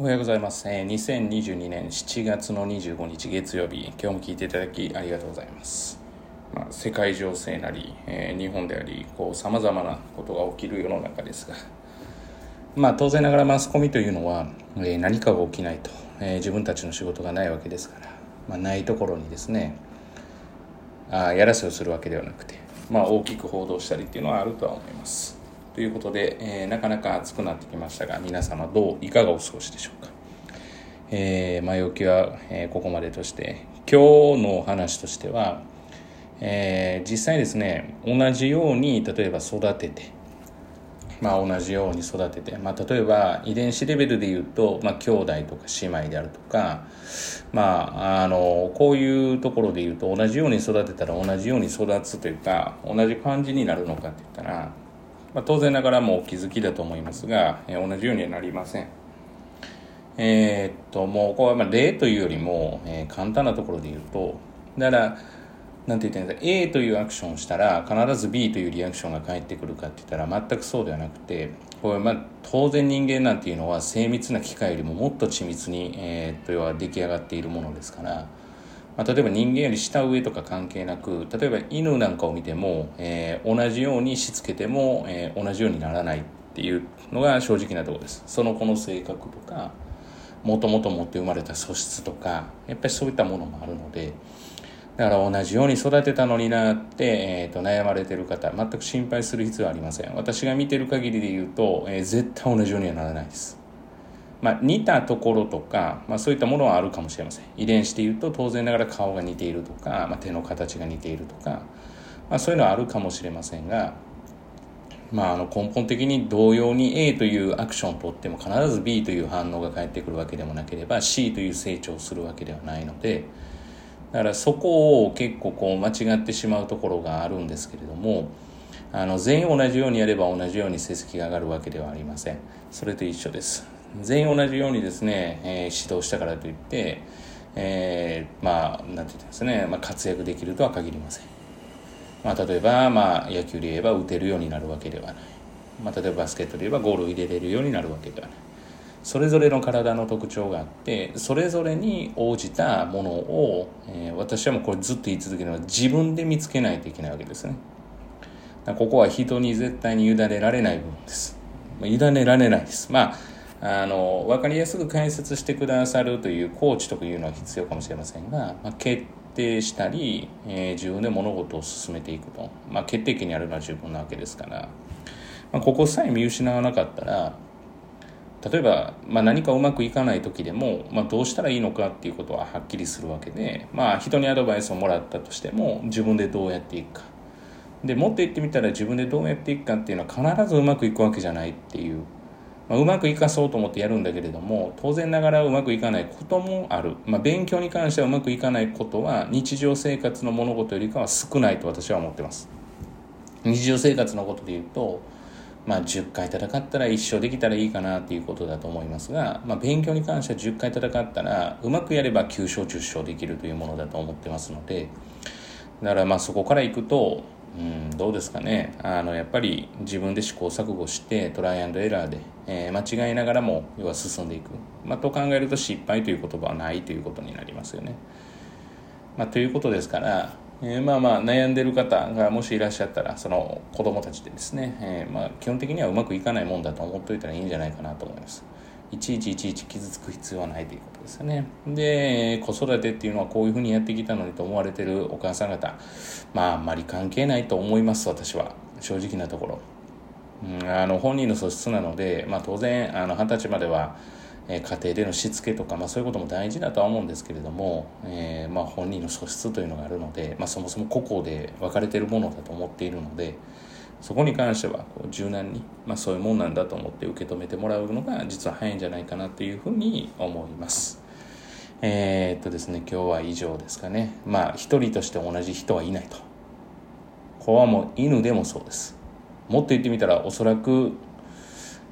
おはようございます。えー、2022年7月の25日月曜日、今日も聞いていただきありがとうございます。まあ、世界情勢なり、えー日本であり、こう、様々なことが起きる世の中ですが、まあ、当然ながらマスコミというのは、えー何かが起きないと、え自分たちの仕事がないわけですから、まあ、ないところにですね、あやらせをするわけではなくて、まあ、大きく報道したりっていうのはあるとは思います。ということで、えーなかなか暑くなってきましたが皆様どういかがお過ごしでしょうか、えー前置きは、えーここまでとして今日のお話としては、えー実際ですね同じように例えば育ててまあ、同じように育てて、まあ、例えば遺伝子レベルで言うと、まあ、兄弟とか姉妹であるとか、まあ、あのこういうところで言うと同じように育てたら同じように育つというか同じ感じになるのかって言ったら、まあ、当然ながらもお気づきだと思いますが、えー同じようにはなりません。えーっともうこれはまあ例というよりも、えー簡単なところで言うとだからなんて言ったらいいんです A というアクションをしたら必ず B というリアクションが返ってくるかって言ったら全くそうではなくてこれまあ当然人間なんていうのは精密な機械よりももっと緻密に、えーっと要は出来上がっているものですから、まあ、例えば人間より下上とか関係なく例えば犬なんかを見ても、えー同じようにしつけても、えー同じようにならないっていうのが正直なとこです。その子の性格とかもともと持って生まれた素質とかやっぱりそういったものもあるのでだから同じように育てたのになって、えーと悩まれてる方全く心配する必要はありません。私が見てる限りで言うと、えー絶対同じようにはならないです。まあ、似たところとか、まあ、そういったものはあるかもしれません。遺伝子でいうと当然ながら顔が似ているとか、まあ、手の形が似ているとか、まあ、そういうのはあるかもしれませんが、まあ、あの根本的に同様に A というアクションを取っても必ず B という反応が返ってくるわけでもなければ C という成長をするわけではないのでだからそこを結構こう間違ってしまうところがあるんですけれどもあの全員同じようにやれば同じように成績が上がるわけではありません。それと一緒です。全員同じようにですね、えー指導したからといって、えーまあなんて言うんですね、まあ、活躍できるとは限りません。まあ、例えば、まあ、野球で言えば打てるようになるわけではない、まあ、例えばバスケットで言えばゴールを入れれるようになるわけではない。それぞれの体の特徴があってそれぞれに応じたものを、えー私はもうこれずっと言い続けるのは自分で見つけないといけないわけですね。ここは人に絶対に委ねられない部分です。委ねられないです。まああの分かりやすく解説してくださるというコーチとかいうのは必要かもしれませんが、まあ、決定したり、えー自分で物事を進めていくと、まあ、決定権にあるのは自分なわけですから、まあ、ここさえ見失わなかったら例えば、まあ、何かうまくいかない時でも、まあ、どうしたらいいのかっていうことははっきりするわけで、まあ、人にアドバイスをもらったとしても自分でどうやっていくか。でもっと言ってみたら自分でどうやっていくかっていうのは必ずうまくいくわけじゃないっていう、まあ、うまくいかそうと思ってやるんだけれども当然ながらうまくいかないこともある、まあ、勉強に関してはうまくいかないことは日常生活の物事よりかは少ないと私は思ってます。日常生活のことで言うとまあ、10回戦ったら一生できたらいいかなっていうことだと思いますが、まあ、勉強に関しては10回戦ったらうまくやれば9勝10勝できるというものだと思ってますのでだからまあそこからいくと、うん、どうですかね。あのやっぱり自分で試行錯誤してトライアンドエラーで、えー間違いながらも要は進んでいく、まあ、と考えると失敗という言葉はないということになりますよね。まあ、ということですから、えーまあまあ悩んでる方がもしいらっしゃったらその子供たちでですね、えーまあ基本的にはうまくいかないもんだと思っておいたらいいんじゃないかなと思います。いちいちいちいち傷つく必要はないということですよね。で子育てっていうのはこういうふうにやってきたのにと思われてるお母さん方まああんまり関係ないと思います私は。正直なところ。うんあの本人の素質なので、まあ、当然あの二十歳までは、え家庭でのしつけとか、まあ、そういうことも大事だとは思うんですけれども、えーまあ、本人の素質というのがあるので、まあ、そもそも個々で分かれてるものだと思っているのでそこに関してはこう柔軟に、まあ、そういうもんなんだと思って受け止めてもらうのが実は早いんじゃないかなというふうに思います。えーっとですね今日は以上ですかね。まあ一人として同じ人はいないと。これはもう犬でもそうです。もっと言ってみたらおそらく、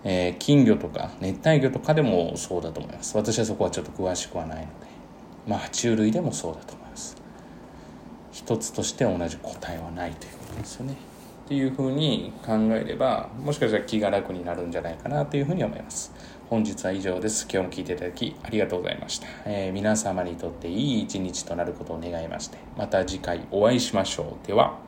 えー金魚とか熱帯魚とかでもそうだと思います。私はそこはちょっと詳しくはないので。まあ爬虫類でもそうだと思います。一つとして同じ答えはないということですよね。っていうふうに考えればもしかしたら気が楽になるんじゃないかなというふうに思います本日は以上です。今日も聞いていただきありがとうございました。えー、皆様にとっていい一日となることを願いまして、また次回お会いしましょう。では。